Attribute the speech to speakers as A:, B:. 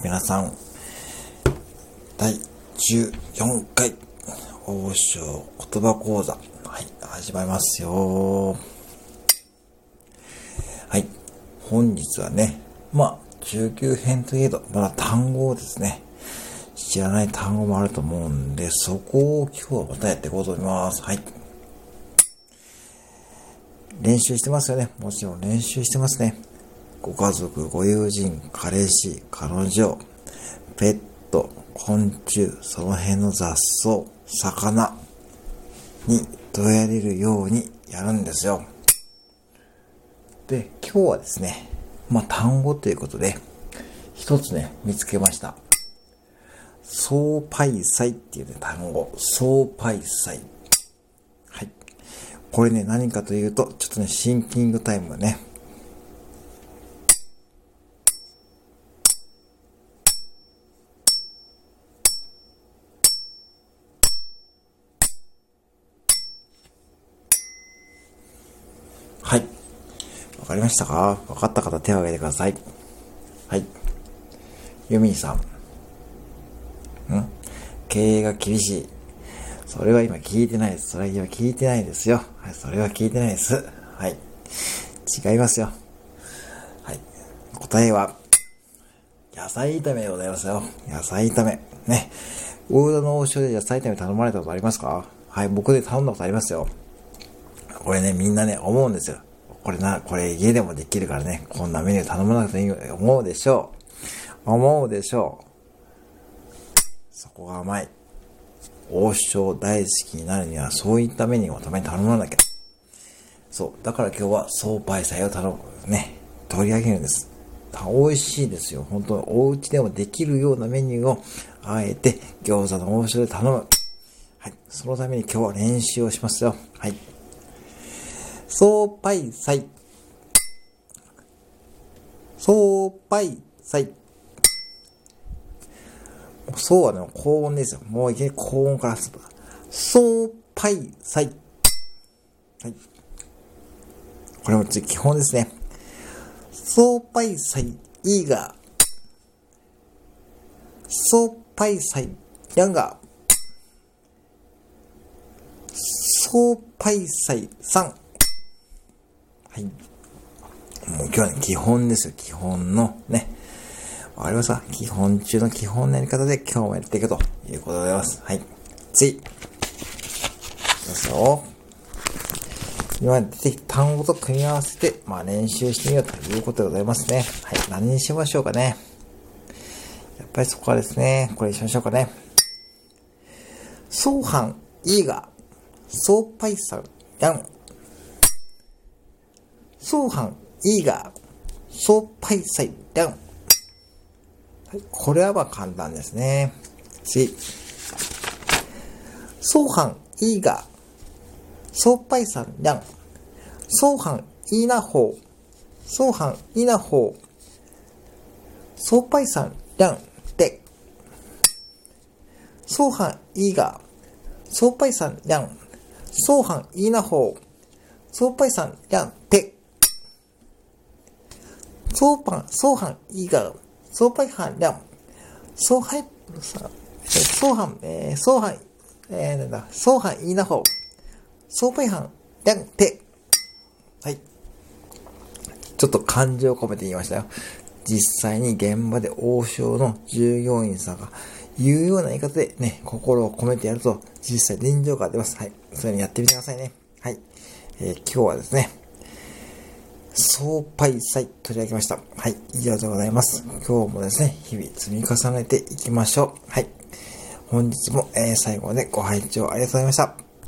A: 皆さん、第14回、王将言葉講座、はい、始まりますよ。はい、本日はね、まあ、中級編といえど、まだ単語をですね、知らない単語もあると思うんで、そこを今日はまたやっていこうと思います。はい。練習してますよね。もちろん練習してますね。ご家族、ご友人、彼氏、彼女、ペット、昆虫、その辺の雑草、魚にどやれるようにやるんですよ。で、今日はですね、まあ、単語ということで、一つね、見つけました。総イ祭っていうね、単語。総イ祭。はい。これね、何かというと、ちょっとね、シンキングタイムね。はい。わかりましたか？わかった方手を挙げてください。はい。ユミンさん。ん？経営が厳しい。それは今聞いてないです。それは今聞いてないですよ。はい、それは聞いてないです。はい。違いますよ。はい。答えは、野菜炒めでございますよ。野菜炒め。ね。大田の王将で野菜炒め頼まれたことありますか？はい、僕で頼んだことありますよ。これね、みんなね、思うんですよ。これな、これ家でもできるからね、こんなメニュー頼まなくていい、思うでしょう。思うでしょう。そこが甘い。王将大好きになるには、そういったメニューをために頼まなきゃ。そう。だから今日は、総パイ菜を頼む。ね。取り上げるんです。美味しいですよ。本当お家でもできるようなメニューを、あえて餃子の王将で頼む。はい。そのために今日は練習をしますよ。はい。そうぱいさい。そうぱいさい。そうはで高音ですよ。もういきなり高音からすると。そうぱいさい。はい。これも基本ですね。そうぱいさい、いいが。そうぱいさい、やんが。そうぱいさい、さん。はい。もう今日はね、基本ですよ。基本のね。わかりますか？基本中の基本のやり方で今日もやっていくということでございます。はい。次。いきますよ。今出てきた単語と組み合わせて、まあ練習してみようということでございますね。はい。何にしましょうかね。やっぱりそこはですね、これにしましょうかね。相反、イーガ、相パイサン、ヤン。相反、いいが、相配祭ダウン。はい、これは簡単ですね。次。相反、いいが、相敗祭ダウン。相反、いいな方。相反、いいな方。相敗祭ダウン。で。相反、いいが。相敗祭ダウン。相反、いいな方。相敗祭ダウン。で。相反、相反、イーガ、相パイハン、ヤン。相反、相反、えー、相反、えー、なんだ、相反、イーナホー。相パイハン、ヤン、て。はい。ちょっと感情を込めて言いましたよ。実際に現場で王将の従業員さんが言うような言い方でね、心を込めてやると、実際臨場感が出ます。はい。それにやってみてくださいね。はい。えー、今日はですね、総イ祭取り上げました。はい。以上でございます。今日もですね、日々積み重ねていきましょう。はい。本日も、えー、最後までご拝聴ありがとうございました。